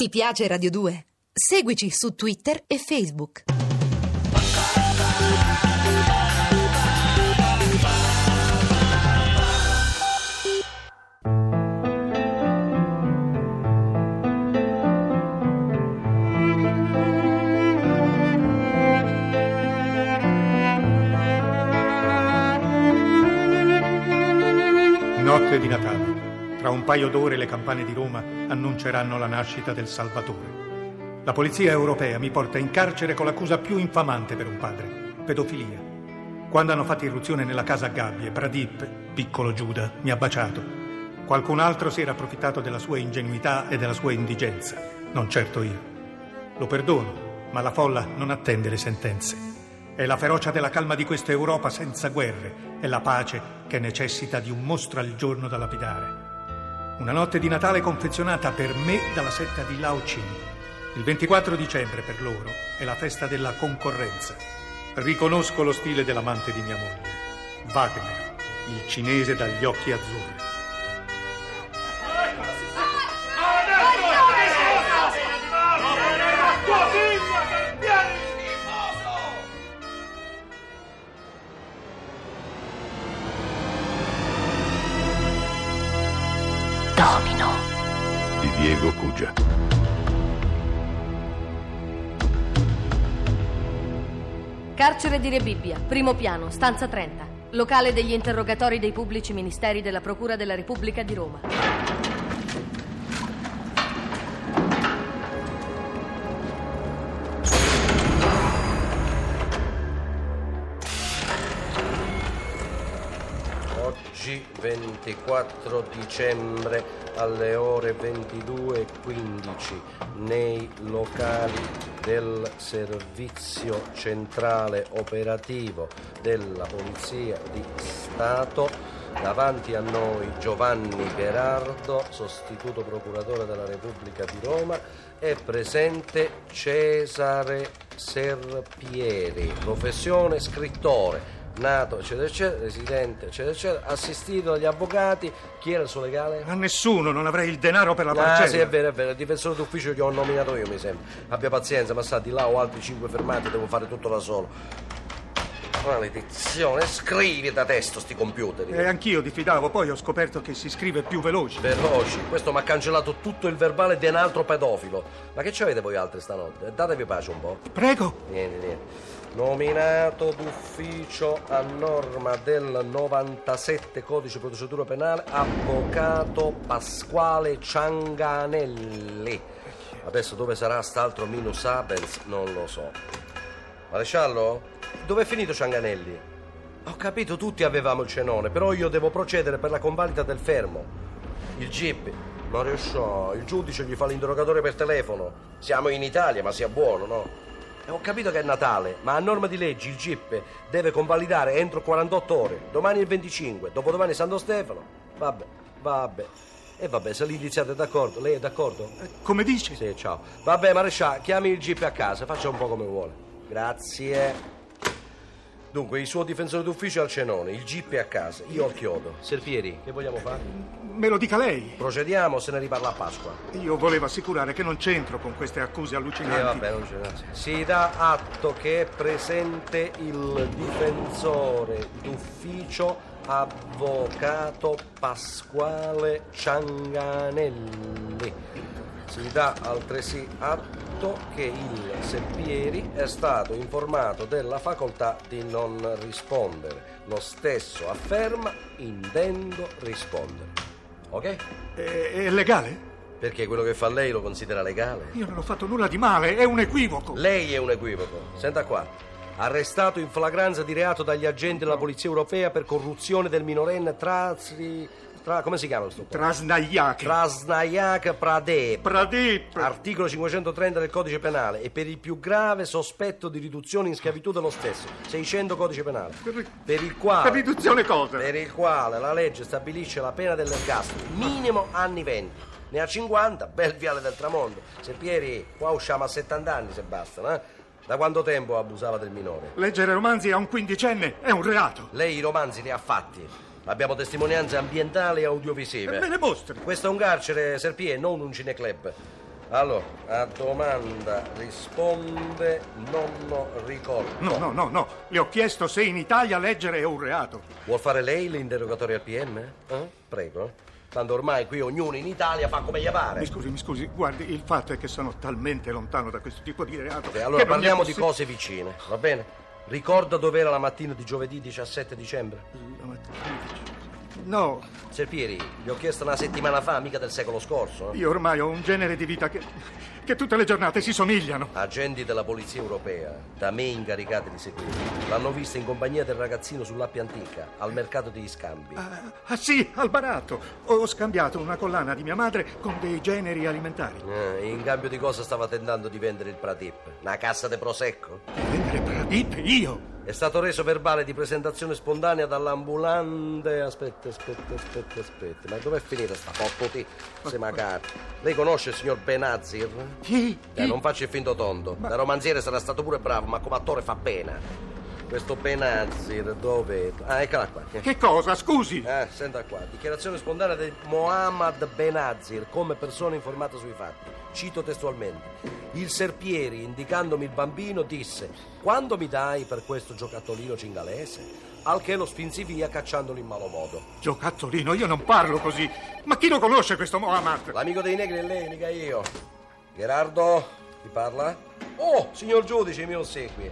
Ti piace Radio 2? Seguici su Twitter e Facebook. Notte di Natale. Un paio d'ore le campane di Roma annunceranno la nascita del Salvatore. La polizia europea mi porta in carcere con l'accusa più infamante per un padre, pedofilia. Quando hanno fatto irruzione nella casa a gabbie, Pradip, piccolo Giuda, mi ha baciato. Qualcun altro si era approfittato della sua ingenuità e della sua indigenza, non certo io. Lo perdono, ma la folla non attende le sentenze. È la ferocia della calma di questa Europa senza guerre, è la pace che necessita di un mostro al giorno da lapidare. Una notte di Natale confezionata per me dalla setta di Lao Chin. Il 24 dicembre per loro è la festa della concorrenza. Riconosco lo stile dell'amante di mia moglie, Wagner, il cinese dagli occhi azzurri. Cugia. Carcere di Rebibbia, primo piano, stanza 30. Locale degli interrogatori dei pubblici ministeri della Procura della Repubblica di Roma. Oggi 24 dicembre alle ore 22.15 nei locali del Servizio Centrale Operativo della Polizia di Stato. Davanti a noi Giovanni Gerardo, sostituto procuratore della Repubblica di Roma, è presente Cesare Serpieri, professione scrittore nato, eccetera, eccetera, residente, eccetera, eccetera, assistito dagli avvocati. Chi era il suo legale? A nessuno, non avrei il denaro per la Ah, parcella. sì, è vero, è vero, il difensore d'ufficio che ho nominato io, mi sembra. Abbia pazienza, ma sta di là ho altri cinque fermati, devo fare tutto da solo. Maledizione, scrivi da testo sti computer. E anch'io diffidavo, poi ho scoperto che si scrive più veloce. Veloci, questo mi ha cancellato tutto il verbale di un altro pedofilo. Ma che ci avete voi altri stanotte? Datevi pace un po'. Prego. Niente, niente. Nominato d'ufficio a norma del 97 codice procedura penale, avvocato Pasquale Cianganelli. Adesso dove sarà st'altro minus abens non lo so. Maresciallo? Dove è finito Cianganelli? Ho capito, tutti avevamo il cenone, però io devo procedere per la convalida del fermo. Il GIP. Maresciallo, il giudice gli fa l'interrogatore per telefono. Siamo in Italia, ma sia buono, no? E ho capito che è Natale, ma a norma di legge il GIP deve convalidare entro 48 ore. Domani è il 25, dopodomani è Santo Stefano. Vabbè, vabbè. E vabbè, se l'indiziato è d'accordo, lei è d'accordo? Come dici? Sì, ciao. Vabbè, maresciallo, chiami il GIP a casa, faccia un po' come vuole. Grazie. Dunque, il suo difensore d'ufficio è al cenone, il GIP è a casa, io al chiodo. Serpieri, che vogliamo fare? Me lo dica lei. Procediamo se ne riparla a Pasqua? Io volevo assicurare che non c'entro con queste accuse Eh, allucinanti. vabbè, non c'è Si dà atto che è presente il difensore d'ufficio avvocato Pasquale Cianganelli. Si dà altresì atto che il Serpieri è stato informato della facoltà di non rispondere. Lo stesso afferma intendo rispondere. Ok? È, è legale? Perché quello che fa lei lo considera legale? Io non ho fatto nulla di male, è un equivoco. Lei è un equivoco. Senta qua. Arrestato in flagranza di reato dagli agenti della Polizia Europea per corruzione del minorenne Trasri... Tra... come si chiama questo qua? Trasnaiache. Trasnayak Pradep. Pradip. Articolo 530 del codice penale e per il più grave sospetto di riduzione in schiavitù dello stesso. 600 codice penale. Per il quale... Riduzione cosa? Per il quale la legge stabilisce la pena dell'ergastolo minimo anni 20. Ne ha 50, bel viale del tramonto. Se Pieri, qua usciamo a 70 anni se bastano, eh? Da quanto tempo abusava del minore? Leggere romanzi a un quindicenne è un reato. Lei i romanzi li ha fatti. Abbiamo testimonianze ambientali e audiovisive. E me le mostri. Questo è un carcere, Serpie, non un cineclub. Allora, a domanda risponde non ricordo. No, no, no, no. Le ho chiesto se in Italia leggere è un reato. Vuol fare lei l'interrogatorio al PM? Eh? Prego. Tanto ormai qui ognuno in Italia fa come gli pare. Mi scusi, mi scusi. Guardi, il fatto è che sono talmente lontano da questo tipo di reato. Ok, allora parliamo di cose vicine, va bene? Ricorda dov'era la mattina di giovedì 17 dicembre? La mattina- No, Serpieri, gli ho chiesto una settimana fa, mica del secolo scorso. eh? io ormai ho un genere di vita che, che tutte le giornate si somigliano. Agenti della polizia europea, da me incaricati di seguire, l'hanno vista in compagnia del ragazzino sull'appia antica, al mercato degli scambi. Ah, ah, sì, al barato. Ho scambiato una collana di mia madre con dei generi alimentari. Eh, in cambio di cosa stava tentando di vendere il Pratip? Una cassa de prosecco? Vendere Pradip io? È stato reso verbale di presentazione spontanea dall'ambulante. Aspetta, aspetta, aspetta, aspetta. Ma dov'è finita sta poppoti? Se magari. Lei conosce il signor Benazir? Chi? Eh, non faccia il finto tondo. Da romanziere sarà stato pure bravo, ma come attore fa pena. Questo Benazir, dove? Ah, eccola qua. Che cosa? Scusi. Eh, senta qua. Dichiarazione spontanea di Mohammad Benazir come persona informata sui fatti. Cito testualmente. Il Serpieri, indicandomi il bambino, disse: Quando mi dai per questo giocattolino cingalese? Al che lo spinsi via cacciandolo in malo modo. Giocattolino, io non parlo così. Ma chi lo conosce questo Mohammed? L'amico dei negri è lei, mica io. Gerardo, chi parla? Oh, signor giudice, mi ossequi.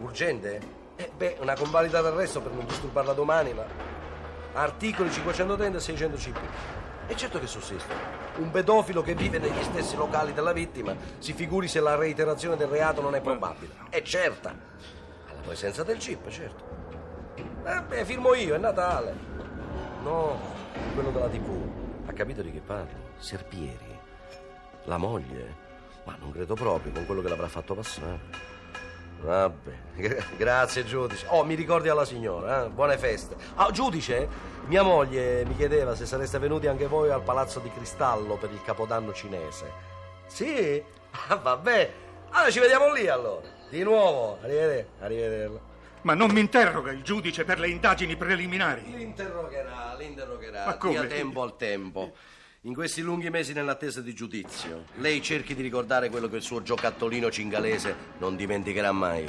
Urgente? Eh, beh, una convalida d'arresto per non disturbarla domani, ma... Articoli 530 e 600 CP. E certo che sussiste. Un pedofilo che vive negli stessi locali della vittima si figuri se la reiterazione del reato non è probabile. È certa. Alla presenza del chip, certo. Eh beh, firmo io, è Natale. No, quello della TV. Ha capito di che parlo? Serpieri. La moglie. Ma non credo proprio con quello che l'avrà fatto passare. Vabbè, gra- grazie giudice. Oh, mi ricordi alla signora, eh? Buone feste. Ah, giudice, mia moglie mi chiedeva se sareste venuti anche voi al Palazzo di Cristallo per il Capodanno cinese. Sì? Ah, vabbè. Allora ci vediamo lì allora. Di nuovo. Arrivederci. Arrivederla. Ma non mi interroga il giudice per le indagini preliminari. L'interrogherà, l'interrogherà. Ma come? Dia tempo al tempo. In questi lunghi mesi nell'attesa di giudizio, lei cerchi di ricordare quello che il suo giocattolino cingalese non dimenticherà mai.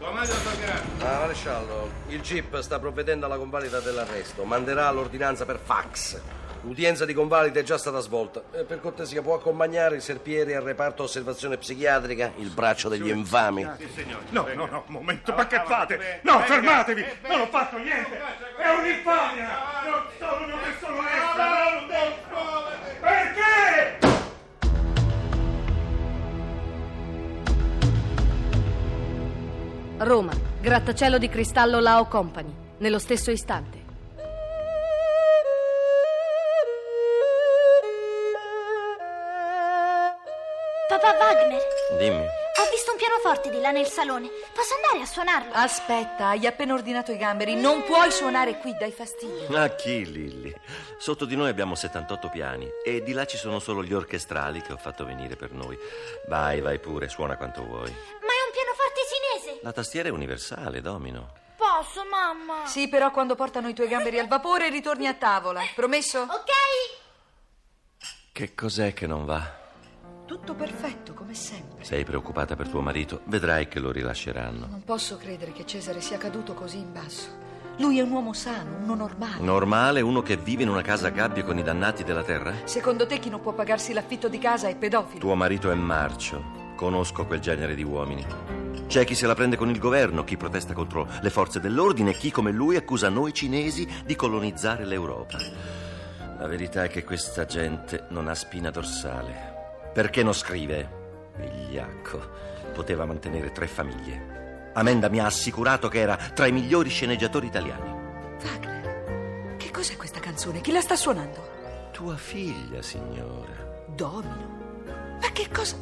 Ah, maresciallo, il GIP sta provvedendo alla convalida dell'arresto. Manderà l'ordinanza per fax. L'udienza di convalida è già stata svolta. Eh, per cortesia, può accompagnare il Serpieri al reparto osservazione psichiatrica, il braccio degli infami. No, no, no, un momento, ma che fate? No, fermatevi! Non ho fatto niente! È un'infamia! Non sono una persona onesta! Non Roma, grattacielo di cristallo Lao Company. Nello stesso istante. Papà Wagner, Dimmi. ho visto un pianoforte di là nel salone. Posso andare a suonarlo? Aspetta, hai appena ordinato i gamberi. Non puoi suonare qui, dai fastidio. A chi, Lilli? Sotto di noi abbiamo 78 piani e di là ci sono solo gli orchestrali che ho fatto venire per noi. Vai, vai pure, suona quanto vuoi. La tastiera è universale, Domino. Posso, mamma? Sì, però quando portano i tuoi gamberi al vapore ritorni a tavola. Promesso? Ok. Che cos'è che non va? Tutto perfetto, come sempre. Sei preoccupata per tuo marito? Vedrai che lo rilasceranno. Non posso credere che Cesare sia caduto così in basso. Lui è un uomo sano, uno normale. Normale uno che vive in una casa a gabbie con i dannati della terra? Secondo te chi non può pagarsi l'affitto di casa è pedofilo? Tuo marito è marcio. Conosco quel genere di uomini. C'è chi se la prende con il governo, chi protesta contro le forze dell'ordine, chi come lui accusa noi cinesi di colonizzare l'Europa. La verità è che questa gente non ha spina dorsale. Perché non scrive? Vigliacco. Poteva mantenere tre famiglie. Amenda mi ha assicurato che era tra i migliori sceneggiatori italiani. Wagner, che cos'è questa canzone? Chi la sta suonando? Tua figlia, signora. Domino. Ma che cosa?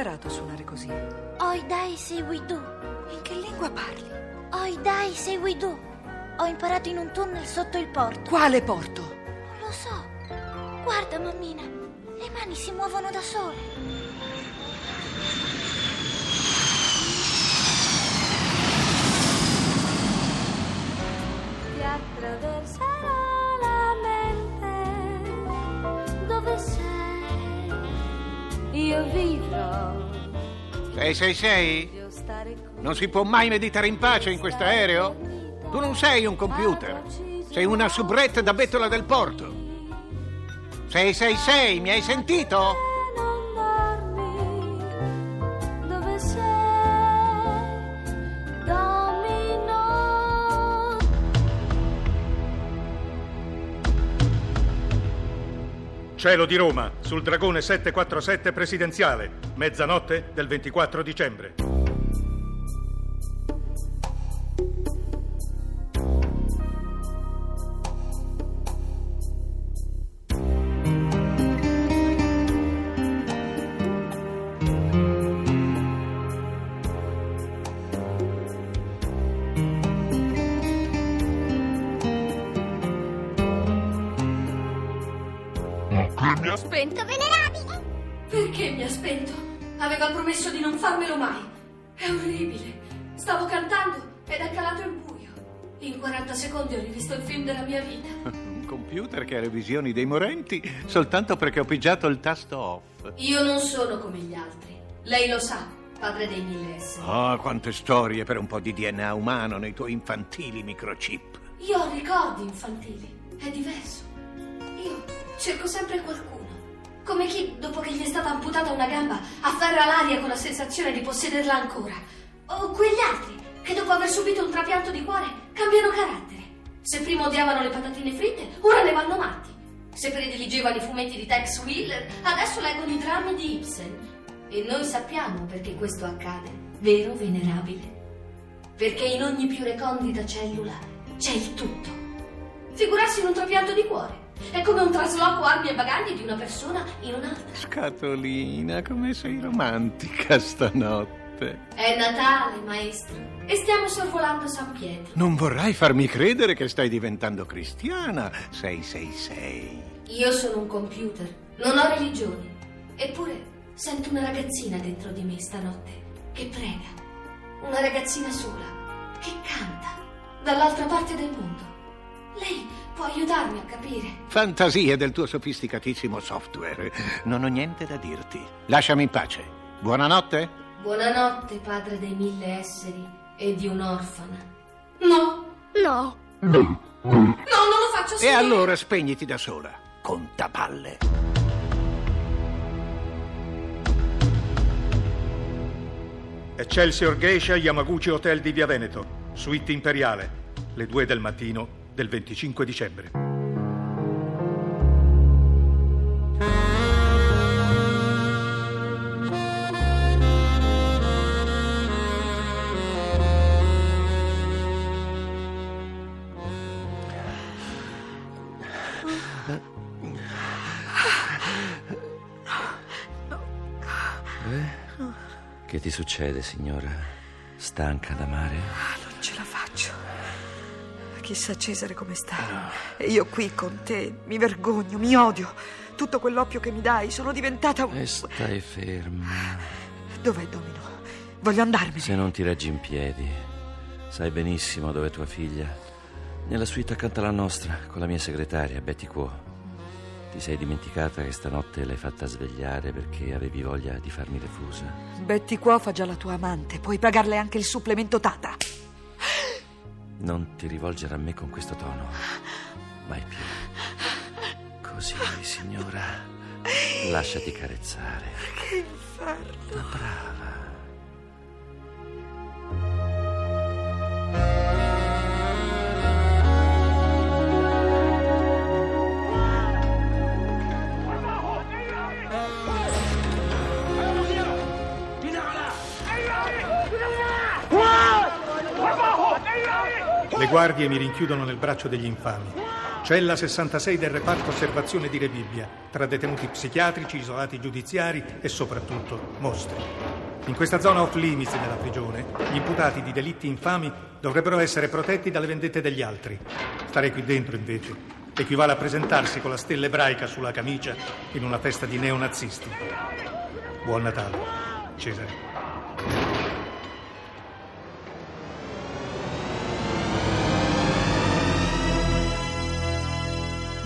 Imparato a suonare così? Oi dai, segui tu. In che lingua parli? Oi dai, segui tu. Ho imparato in un tunnel sotto il porto. Quale porto? Non lo so. Guarda, mammina. Le mani si muovono da sole. 666? Io stare qui. Non si può mai meditare in pace in questo aereo? Tu non sei un computer. Sei una soubrette da bettola del porto. 666, mi hai sentito? Cielo di Roma, sul dragone 747 presidenziale, mezzanotte del 24 dicembre. Spento venerabile! Perché mi ha spento? Aveva promesso di non farmelo mai. È orribile. Stavo cantando ed è calato il buio. In 40 secondi ho rivisto il film della mia vita. Un computer che ha revisioni dei morenti soltanto perché ho pigiato il tasto off. Io non sono come gli altri. Lei lo sa, padre dei mille esseri. Oh, quante storie per un po' di DNA umano nei tuoi infantili microchip. Io ho ricordi infantili. È diverso. Io cerco sempre qualcuno. Come chi, dopo che gli è stata amputata una gamba, afferra l'aria con la sensazione di possederla ancora. O quegli altri che, dopo aver subito un trapianto di cuore, cambiano carattere. Se prima odiavano le patatine fritte, ora ne vanno matti. Se prediligevano i fumetti di Tex Wheeler, adesso leggono i drammi di Ibsen. E noi sappiamo perché questo accade, vero venerabile? Perché in ogni più recondita cellula c'è il tutto. Figurarsi in un trapianto di cuore. È come un trasloco armi e bagagli di una persona in un'altra. Scatolina, come sei romantica stanotte. È Natale, maestro, e stiamo sorvolando San Pietro. Non vorrai farmi credere che stai diventando cristiana, 666. Io sono un computer, non ho religione. Eppure sento una ragazzina dentro di me stanotte che prega. Una ragazzina sola che canta dall'altra parte del mondo. Lei può aiutarmi a capire. Fantasie del tuo sofisticatissimo software. Non ho niente da dirti. Lasciami in pace. Buonanotte. Buonanotte, padre dei mille esseri e di un'orfana. No, No. no, non lo faccio E signore. allora spegniti da sola. Contapalle. Excelsior Geisha Yamaguchi Hotel di Via Veneto, suite imperiale, le due del mattino del 25 dicembre. Che ti succede, signora? Stanca d'amare? Non ce la faccio. Chissà Cesare come sta. E io qui con te mi vergogno, mi odio. Tutto quell'oppio che mi dai, sono diventata un... E stai ferma. Dov'è Domino? Voglio andarmene. Se non ti reggi in piedi, sai benissimo dove è tua figlia. Nella suite accanto alla nostra, con la mia segretaria, Betty Quo. Ti sei dimenticata che stanotte l'hai fatta svegliare perché avevi voglia di farmi le fusa? Betty qua fa già la tua amante. Puoi pagarle anche il supplemento Tata. Non ti rivolgere a me con questo tono. Mai più. Così, signora. Lasciati carezzare. Che inferno. Ma brava. Guardie mi rinchiudono nel braccio degli infami. Cella 66 del reparto osservazione di Rebibbia, tra detenuti psichiatrici, isolati giudiziari e soprattutto mostri. In questa zona off limits della prigione, gli imputati di delitti infami dovrebbero essere protetti dalle vendette degli altri. Stare qui dentro, invece, equivale a presentarsi con la stella ebraica sulla camicia in una festa di neonazisti. Buon Natale, Cesare.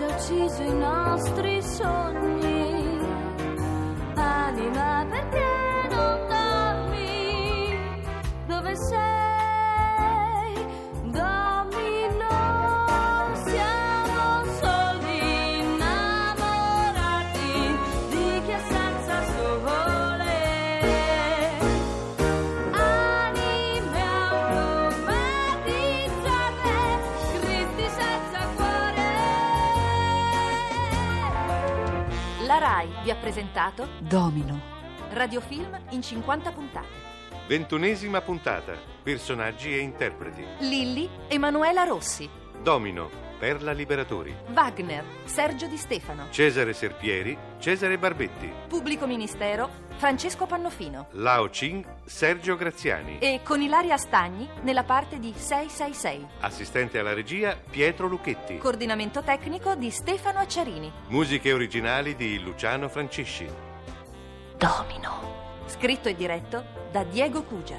già ucciso i nostri sogni, anima perché non dormi, dove sei? Vi ha presentato Domino. Radiofilm in 50 puntate. Ventunesima puntata. Personaggi e interpreti. Lilli, Emanuela Rossi. Domino, Perla Liberatori. Wagner, Sergio Di Stefano. Cesare Serpieri, Cesare Barbetti. Pubblico Ministero, Francesco Pannofino. Lao Ching, Sergio Graziani. E con Ilaria Stagni nella parte di 666. Assistente alla regia, Pietro Lucchetti. Coordinamento tecnico di Stefano Acciarini. Musiche originali di Luciano Francisci. Domino. Scritto e diretto da Diego Cugia.